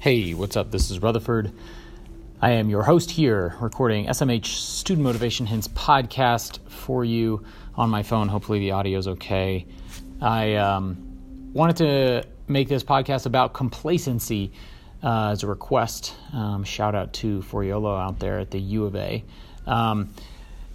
Hey, what's up? This is Rutherford. I am your host here, recording SMH Student Motivation Hints podcast for you on my phone. Hopefully, the audio is okay. I um, wanted to make this podcast about complacency uh, as a request. Um, shout out to Foriolo out there at the U of A. Um,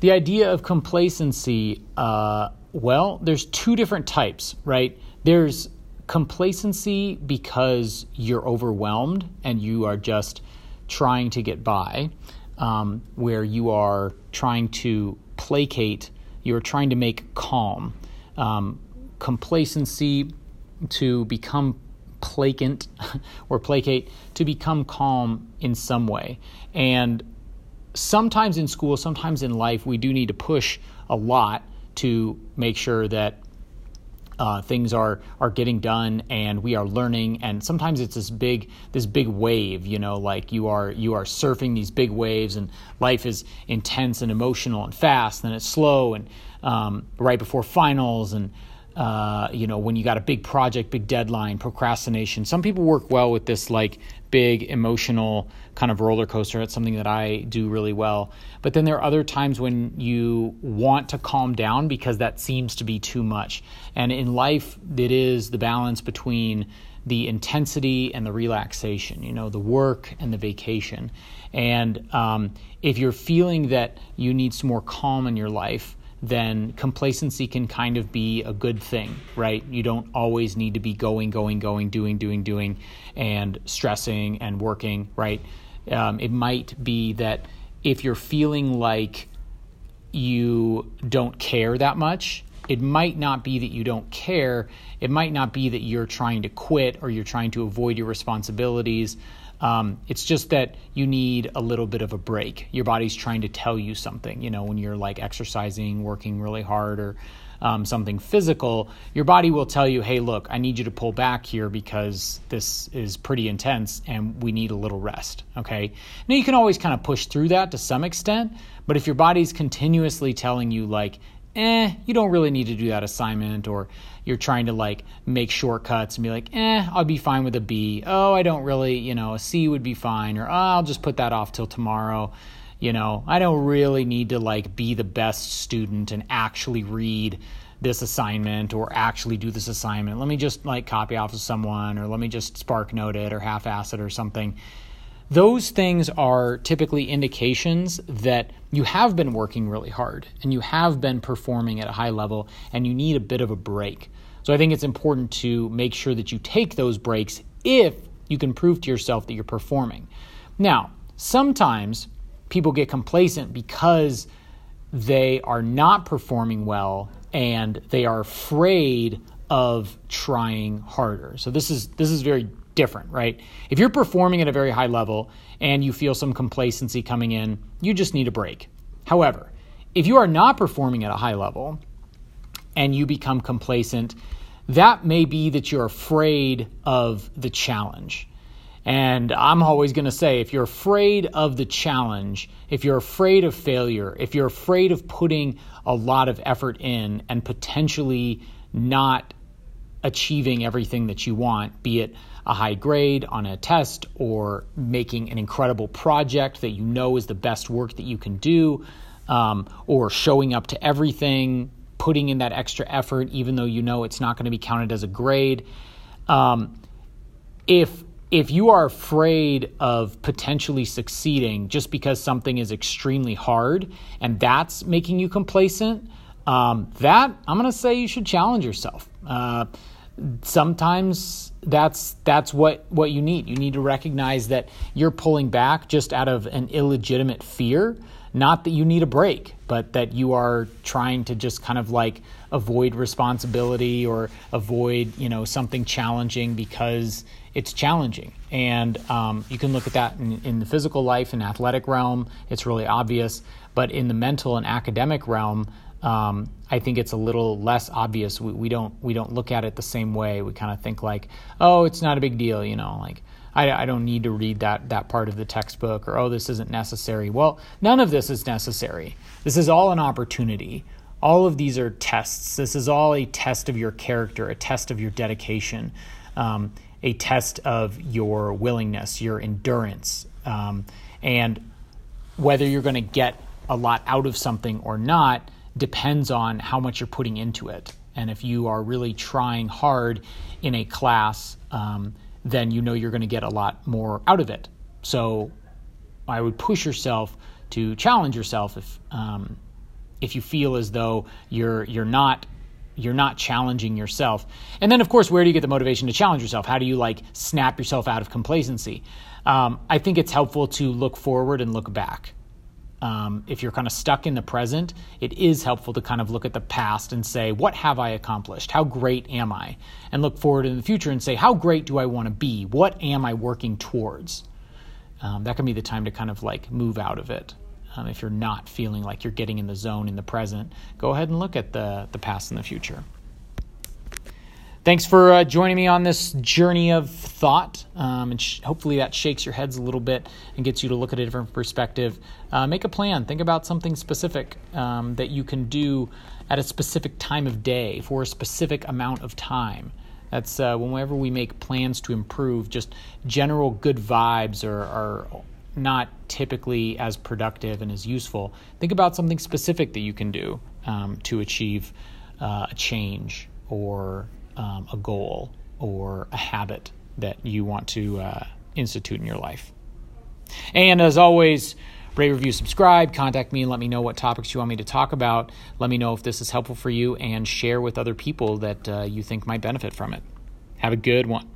the idea of complacency, uh, well, there's two different types, right? There's complacency because you're overwhelmed and you are just trying to get by, um, where you are trying to placate, you're trying to make calm. Um, complacency to become placant or placate, to become calm in some way. And sometimes in school, sometimes in life, we do need to push a lot to make sure that uh, things are are getting done and we are learning. And sometimes it's this big this big wave you know like you are you are surfing these big waves and life is intense and emotional and fast and it's slow and um, right before finals and uh, you know when you got a big project big deadline procrastination some people work well with this like big emotional kind of roller coaster. It's something that I do really well. But then there are other times when you want to calm down because that seems to be too much. And in life, it is the balance between the intensity and the relaxation, you know, the work and the vacation. And um, if you're feeling that you need some more calm in your life, then complacency can kind of be a good thing, right? You don't always need to be going, going, going, doing, doing, doing, and stressing and working, right? Um, it might be that if you're feeling like you don't care that much, it might not be that you don't care. It might not be that you're trying to quit or you're trying to avoid your responsibilities. Um, it's just that you need a little bit of a break. Your body's trying to tell you something. You know, when you're like exercising, working really hard, or um, something physical, your body will tell you, hey, look, I need you to pull back here because this is pretty intense and we need a little rest. Okay. Now, you can always kind of push through that to some extent, but if your body's continuously telling you, like, eh, you don't really need to do that assignment, or you're trying to like make shortcuts and be like, eh, I'll be fine with a B. Oh, I don't really, you know, a C would be fine, or oh, I'll just put that off till tomorrow. You know, I don't really need to like be the best student and actually read this assignment or actually do this assignment. Let me just like copy off of someone or let me just spark note it or half ass it or something. Those things are typically indications that you have been working really hard and you have been performing at a high level and you need a bit of a break. So I think it's important to make sure that you take those breaks if you can prove to yourself that you're performing. Now, sometimes people get complacent because they are not performing well and they are afraid of trying harder. So this is this is very different, right? If you're performing at a very high level and you feel some complacency coming in, you just need a break. However, if you are not performing at a high level and you become complacent, that may be that you're afraid of the challenge. And I'm always going to say if you're afraid of the challenge, if you're afraid of failure, if you're afraid of putting a lot of effort in and potentially not achieving everything that you want, be it a high grade on a test or making an incredible project that you know is the best work that you can do, um, or showing up to everything, putting in that extra effort, even though you know it's not going to be counted as a grade. Um, if if you are afraid of potentially succeeding just because something is extremely hard and that's making you complacent, um, that I'm going to say you should challenge yourself. Uh, sometimes that's that's what what you need. You need to recognize that you're pulling back just out of an illegitimate fear, not that you need a break, but that you are trying to just kind of like avoid responsibility or avoid you know something challenging because it's challenging. And um, you can look at that in, in the physical life and athletic realm. It's really obvious, but in the mental and academic realm um, I think it's a little less obvious. We, we, don't we don't look at it the same way. We kind of think like, oh, it's not a big deal, you know, like I, I don't need to read that that part of the textbook, or oh, this isn't necessary. Well, none of this is necessary. This is all an opportunity. All of these are tests. This is all a test of your character, a test of your dedication. Um, a test of your willingness, your endurance, um, and whether you're going to get a lot out of something or not depends on how much you're putting into it. And if you are really trying hard in a class, um, then you know you're going to get a lot more out of it. So I would push yourself to challenge yourself if um, if you feel as though you're you're not you're not challenging yourself. And then, of course, where do you get the motivation to challenge yourself? How do you like snap yourself out of complacency? Um, I think it's helpful to look forward and look back. Um, if you're kind of stuck in the present, it is helpful to kind of look at the past and say, what have I accomplished? How great am I? And look forward in the future and say, how great do I want to be? What am I working towards? Um, that can be the time to kind of like move out of it. Um, if you're not feeling like you're getting in the zone in the present, go ahead and look at the, the past and the future. Thanks for uh, joining me on this journey of thought. Um, and sh- hopefully that shakes your heads a little bit and gets you to look at a different perspective. Uh, make a plan. Think about something specific um, that you can do at a specific time of day for a specific amount of time. That's uh, whenever we make plans to improve, just general good vibes are, are not typically as productive and as useful. Think about something specific that you can do um, to achieve uh, a change or um, a goal or a habit that you want to uh, institute in your life. And as always, rate, review, subscribe, contact me and let me know what topics you want me to talk about. Let me know if this is helpful for you and share with other people that uh, you think might benefit from it. Have a good one.